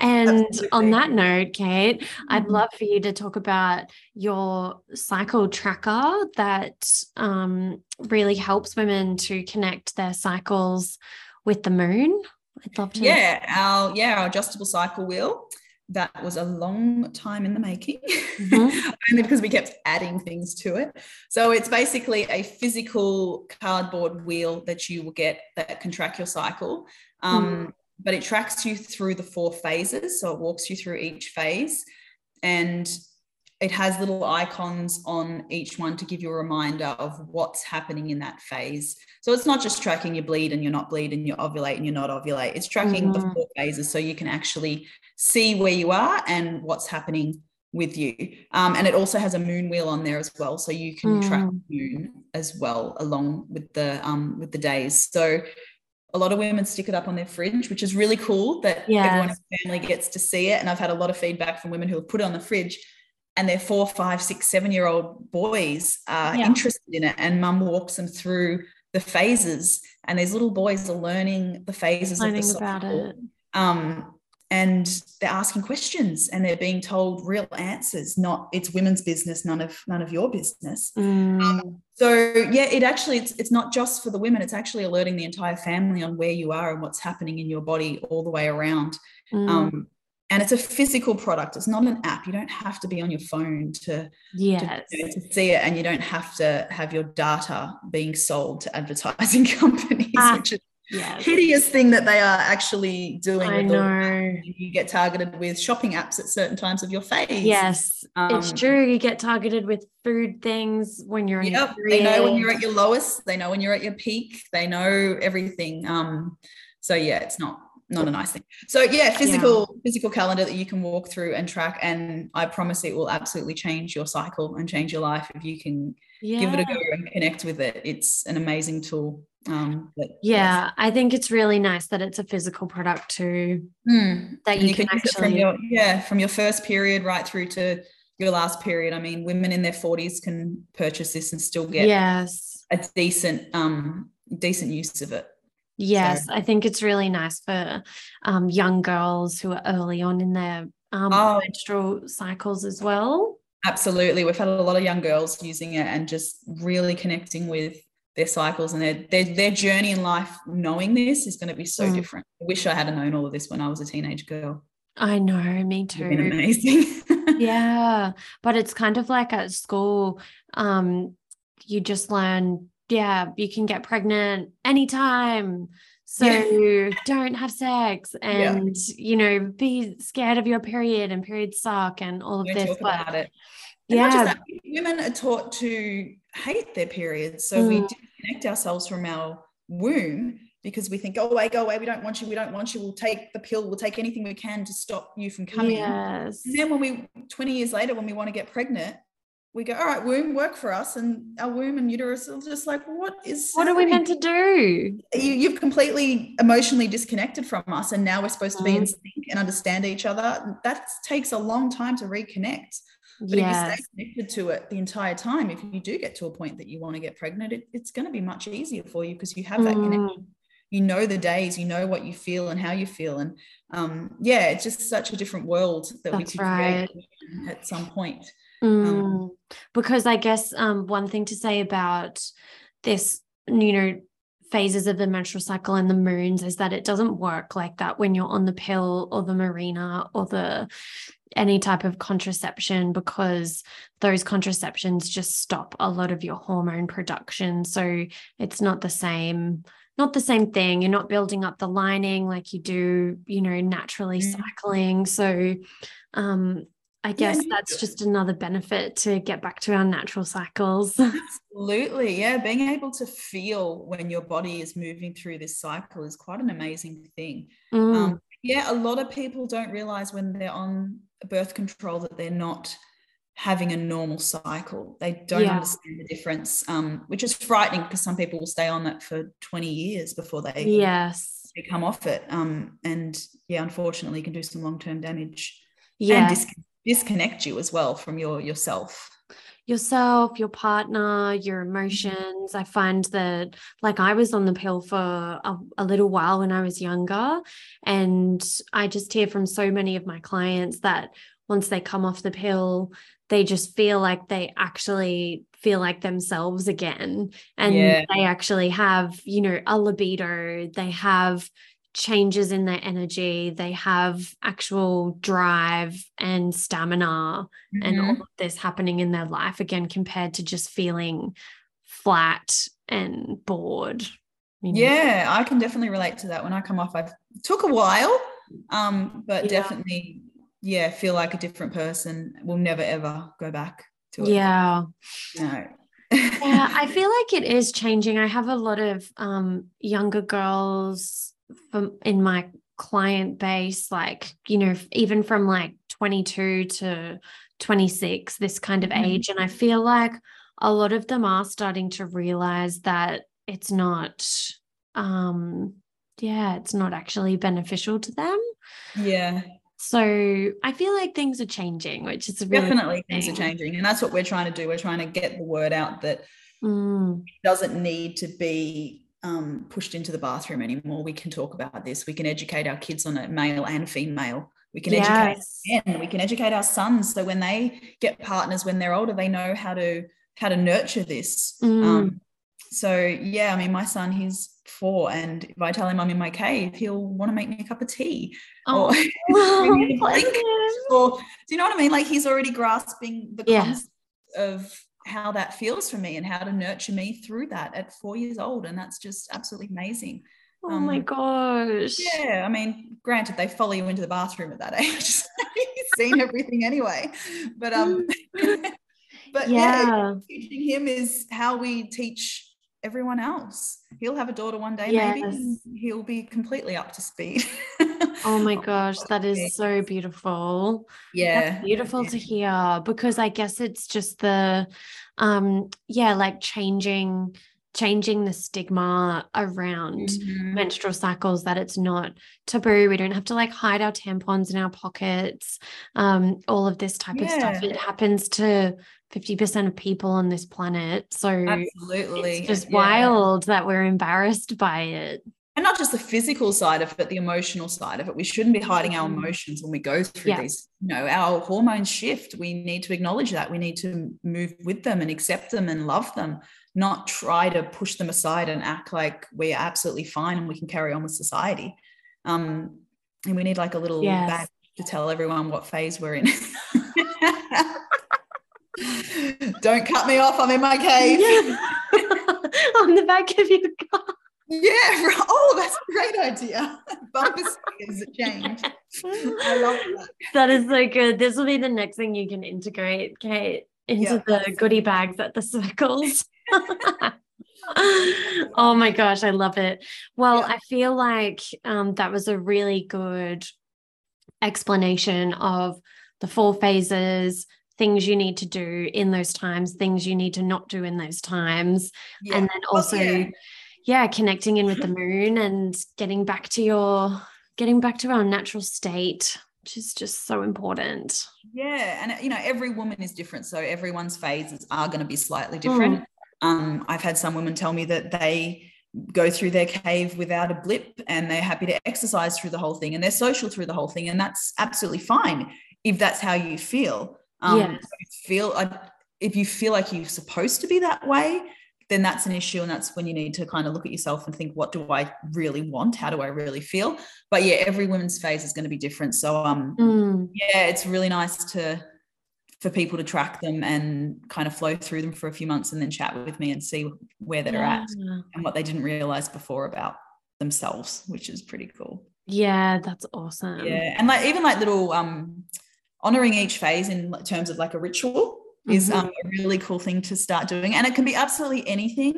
and on that note, Kate, I'd Mhm. love for you to talk about your cycle tracker that um, really helps women to connect their cycles with the moon. I'd love to. yeah, our yeah, our adjustable cycle wheel. That was a long time in the making, Mhm. only because we kept adding things to it. So it's basically a physical cardboard wheel that you will get that can track your cycle. Um, But it tracks you through the four phases. So it walks you through each phase and it has little icons on each one to give you a reminder of what's happening in that phase. So it's not just tracking your bleed and you're not bleed and you ovulate and you're not ovulate. It's tracking the Mhm. four phases so you can actually see where you are and what's happening with you. Um, and it also has a moon wheel on there as well, so you can track Mm. the moon as well along with the um, with the days. So a lot of women stick it up on their fridge, which is really cool that everyone in the family gets to see it. And I've had a lot of feedback from women who have put it on the fridge and their four, five, six, seven year old boys are Yeah. interested in it. And mum walks them through the phases. And these little boys are learning the phases Learning of the about it. Um, and they're asking questions and they're being told real answers, not it's women's business, none of none of your business. Mm. So yeah, it actually it's it's not just for the women, it's actually alerting the entire family on where you are and what's happening in your body all the way around. Mm. Um, and it's a physical product. It's not an app. You don't have to be on your phone to, to, to see it, and you don't have to have your data being sold to advertising companies, Ah, which is yes. hideous thing that they are actually doing. I know. You get targeted with shopping apps at certain times of your phase. Yes, it's Um, true. You get targeted with food things when you're in Yep. They know when you're at your lowest. They know when you're at your peak. They know everything. Um, so yeah, it's not not a nice thing. So yeah, physical physical calendar that you can walk through and track. And I promise it will absolutely change your cycle and change your life if you can yeah. give it a go and connect with it. It's an amazing tool. Um, but, Yeah, I think it's really nice that it's a physical product too. Mm. That And you, can, use it from actually. your yeah from your first period right through to your last period. I mean, women in their 40s can purchase this and still get yes. a decent um decent use of it. Yes, I think it's really nice for um, young girls who are early on in their um, Oh. menstrual cycles as well. Absolutely. We've had a lot of young girls using it and just really connecting with their cycles and their their, their journey in life knowing this is going to be so Mm. different. I wish I had known all of this when I was a teenage girl. I know, me It's been too. amazing. yeah but it's kind of like at school um you just learn yeah you can get pregnant anytime so Yeah. don't have sex Yeah. and you know be scared of your period and periods suck and all of this but about it. And yeah that, women are taught to hate their periods. So we Mm. disconnect ourselves from our womb because we think, go away, go away. We don't want you. We don't want you. We'll take the pill. We'll take anything we can to stop you from coming. yes And then when we, 20 years later, when we want to get pregnant, we go, all right, womb, work for us. And our womb and uterus are just like, what is what are we meant to do? You, you've completely emotionally disconnected from us and now we're supposed to be in Mhm. sync and understand each other. That takes a long time to reconnect. But yes if you stay connected to it the entire time if you do get to a point that you want to get pregnant it, it's going to be much easier for you because you have that Mm. connection you know the days you know what you feel and how you feel. And um, yeah it's just such a different world that we That's could create at some point Mm, um, because I guess um, one thing to say about this, you know, phases of the menstrual cycle and the moons is that it doesn't work like that when you're on the pill or the Mirena or the any type of contraception because those contraceptions just stop a lot of your hormone production. So it's not the same not the same thing. You're not building up the lining like you do you know naturally mm. cycling. So um I guess yeah, that's just another benefit to get back to our natural cycles. Absolutely. Yeah. Being able to feel when your body is moving through this cycle is quite an amazing thing. Mm. Um, yeah. A lot of people don't realize when they're on birth control that they're not having a normal cycle. They don't yeah. understand the difference, um, which is frightening because some people will stay on that for 20 years before they yes They come off it. Um, and yeah, unfortunately, can do some long term damage. Yeah. And disconnect you as well from your yourself yourself, your partner, your mm-hmm. emotions. I find that, like, I was on the pill for a, a, little while when I was younger. And I just hear from so many of my clients that once they come off the pill, they just feel like they actually feel like themselves again. And yeah. they actually have, you know, a libido, they have changes in their energy they have actual drive and stamina mm-hmm. and all of this happening in their life again compared to just feeling flat and bored you know? yeah i can definitely relate to that when i come off i took a while um but yeah. definitely yeah feel like a different person will never ever go back to it yeah no yeah i feel like it is changing i have a lot of um younger girls from in my client base like you know even from like 22 to 26 this kind of mm-hmm. age and i feel like a lot of them are starting to realize that it's not um yeah it's not actually beneficial to them yeah so i feel like things are changing which is really definitely things are changing and that's what we're trying to do we're trying to get the word out that mm. it doesn't need to be um, pushed into the bathroom anymore. We can talk about this. We can educate our kids on it, male and female. We can yes. educate men. We can educate our sons so when they get partners when they're older, they know how to how to nurture this. Mm. Um, so yeah, I mean, my son, he's four, and if I tell him I'm in my cave, he'll want to make me a cup of tea. Oh, or, or, do you know what I mean? Like he's already grasping the yeah. concept of how that feels for me and how to nurture me through that at four years old. And that's just absolutely amazing. Oh um, my gosh. Yeah. I mean, granted, they follow you into the bathroom at that age. He's seen everything anyway. But um but yeah. yeah, teaching him is how we teach everyone else. He'll have a daughter one day, yes. maybe he'll be completely up to speed. oh my gosh, that is so beautiful. Yeah. That's beautiful yeah. to hear because I guess it's just the um yeah, like changing changing the stigma around mm-hmm. menstrual cycles that it's not taboo we don't have to like hide our tampons in our pockets um all of this type yeah. of stuff it happens to 50% of people on this planet. So absolutely it's just yeah. wild that we're embarrassed by it. And not just the physical side of it, the emotional side of it. We shouldn't be hiding our mm-hmm. emotions when we go through yeah. these, you know, our hormones shift. We need to acknowledge that. We need to move with them and accept them and love them, not try to push them aside and act like we're absolutely fine and we can carry on with society. Um, and we need like a little yes. badge to tell everyone what phase we're in. Don't cut me off. I'm in my cave. On the back of your car. Yeah. Oh, that's a great idea. Bumper stickers change. I love that. That is so good. This will be the next thing you can integrate, Kate, into yeah, the goodie bags at the circles. oh my gosh, I love it. Well, yeah. I feel like um, that was a really good explanation of the four phases, things you need to do in those times, things you need to not do in those times. Yeah. And then also, yeah. yeah, connecting in with the moon and getting back to your getting back to our natural state which is just so important. Yeah, and you know every woman is different, so everyone's phases are going to be slightly different. Mm. Um, I've had some women tell me that they go through their cave without a blip and they're happy to exercise through the whole thing and they're social through the whole thing, and that's absolutely fine if that's how you feel. Um, yes. feel if you feel like you're supposed to be that way, then that's an issue, and that's when you need to kind of look at yourself and think, what do I really want? How do I really feel? But yeah, every woman's phase is going to be different. So um, mm. yeah, it's really nice to for people to track them and kind of flow through them for a few months and then chat with me and see where they're yeah. at and what they didn't realize before about themselves, which is pretty cool. Yeah, that's awesome. Yeah. And like even like little um honoring each phase in terms of like a ritual mm-hmm. is um, a really cool thing to start doing. And it can be absolutely anything.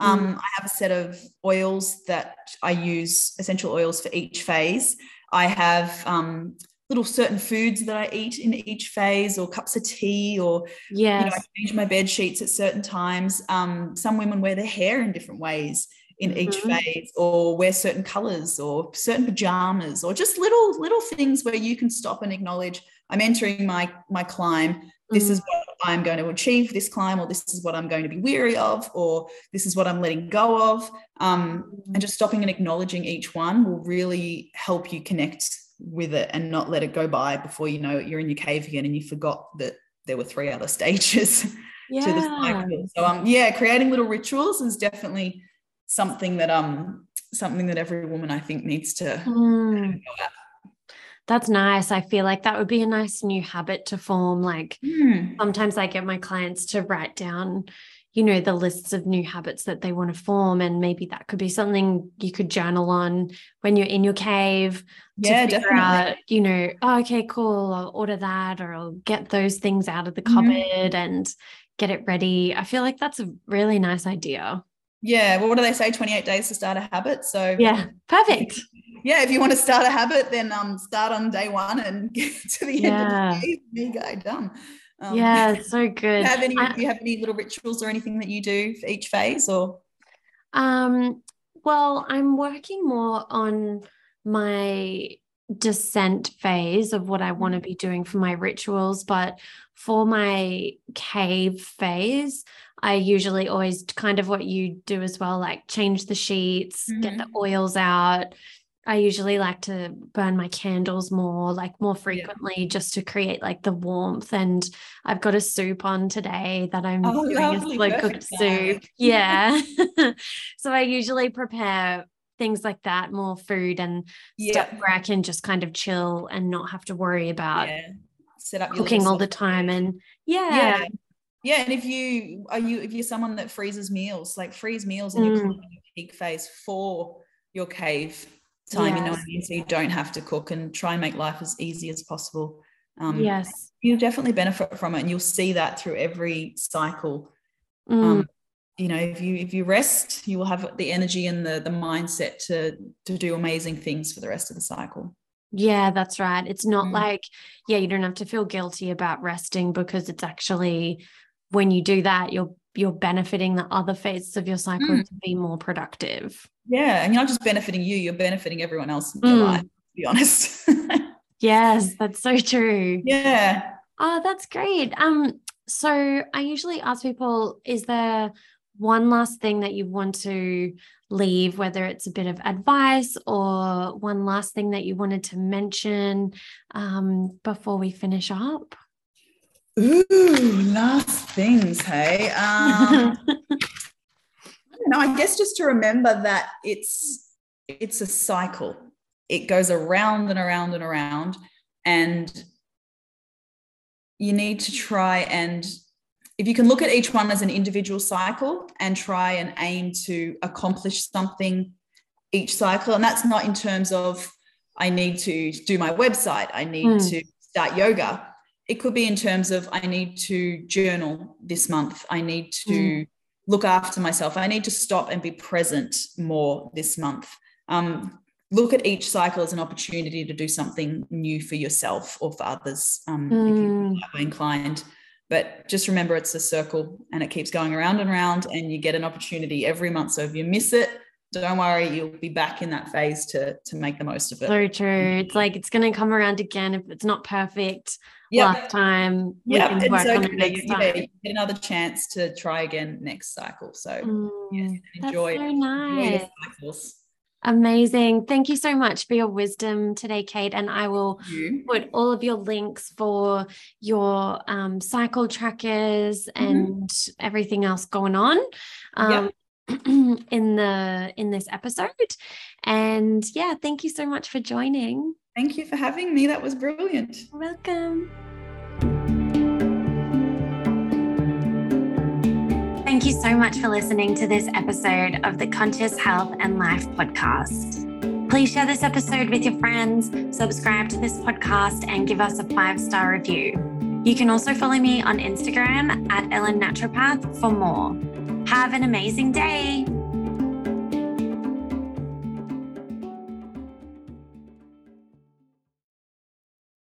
Um, mm. I have a set of oils that I use, essential oils for each phase. I have um, little certain foods that I eat in each phase, or cups of tea, or yes. you know, I change my bed sheets at certain times. Um, some women wear their hair in different ways in mm-hmm. each phase or wear certain colors or certain pajamas or just little little things where you can stop and acknowledge i'm entering my my climb this is what i'm going to achieve this climb or this is what i'm going to be weary of or this is what i'm letting go of um, mm-hmm. and just stopping and acknowledging each one will really help you connect with it and not let it go by before you know it, you're in your cave again and you forgot that there were three other stages yeah. to the cycle so um yeah creating little rituals is definitely something that um something that every woman I think needs to mm. That's nice. I feel like that would be a nice new habit to form. Like mm. sometimes I get my clients to write down, you know, the lists of new habits that they want to form. And maybe that could be something you could journal on when you're in your cave yeah, to figure definitely. out, you know, oh, okay, cool. I'll order that or I'll get those things out of the mm-hmm. cupboard mm. and get it ready. I feel like that's a really nice idea. Yeah. Well, what do they say? 28 days to start a habit. So yeah, perfect. Yeah. If you want to start a habit, then um start on day one and get to the yeah. end of the day. You go, done. Um, yeah, so good. Have any, I, do you have any little rituals or anything that you do for each phase or? Um, well, I'm working more on my descent phase of what I want to mm. be doing for my rituals. But for my cave phase, I usually always kind of what you do as well, like change the sheets, mm-hmm. get the mm-hmm. oils out. I usually like to burn my candles more, like more frequently, yeah. just to create like the warmth. And I've got a soup on today that I'm oh, doing a slow cooked soup. Yeah. so I usually prepare things like that, more food and yeah. stuff where I can just kind of chill and not have to worry about yeah. Set up cooking all the time. And yeah. yeah. Yeah, and if you are you if you're someone that freezes meals, like freeze meals and you're in mm. your peak phase for your cave time, yes. you know I mean? So you don't have to cook and try and make life as easy as possible. Um, yes, you definitely benefit from it, and you'll see that through every cycle. Mm. Um, you know, if you if you rest, you will have the energy and the the mindset to to do amazing things for the rest of the cycle. Yeah, that's right. It's not mm. like, yeah, you don't have to feel guilty about resting because it's actually when you do that, you're you're benefiting the other phases of your cycle mm. to be more productive. Yeah, and you're not just benefiting you, you're benefiting everyone else in your mm. life, to be honest. yes, that's so true. Yeah. Oh, that's great. Um, so I usually ask people, is there one last thing that you want to leave, whether it's a bit of advice or one last thing that you wanted to mention um, before we finish up? Ooh, last things, hey. Um, I don't know. I guess just to remember that it's it's a cycle. It goes around and around and around, and you need to try and if you can look at each one as an individual cycle and try and aim to accomplish something each cycle, and that's not in terms of I need to do my website, I need mm. to start yoga it could be in terms of I need to journal this month. I need to mm. look after myself. I need to stop and be present more this month. Um, look at each cycle as an opportunity to do something new for yourself or for others um, mm. if you're hmm. inclined. But just remember it's a circle and it keeps going around and around, and you get an opportunity every month. So if you miss it, don't worry, you'll be back in that phase to to make the most of it. So true. It's like it's going to come around again if it's not perfect yep. last time. Yeah, and so you, yeah, get another chance to try again next cycle. So mm, yes, enjoy, so nice. enjoy cycles. Amazing. Thank you so much for your wisdom today, Kate. And I will put all of your links for your um, cycle trackers mm-hmm. and everything else going on. Um, in the in this episode and yeah thank you so much for joining thank you for having me that was brilliant welcome Thank you so much for listening to this episode of the Conscious Health and Life podcast. Please share this episode with your friends, subscribe to this podcast, and give us a five star review. You can also follow me on Instagram at Ellen Naturopath for more. Have an amazing day.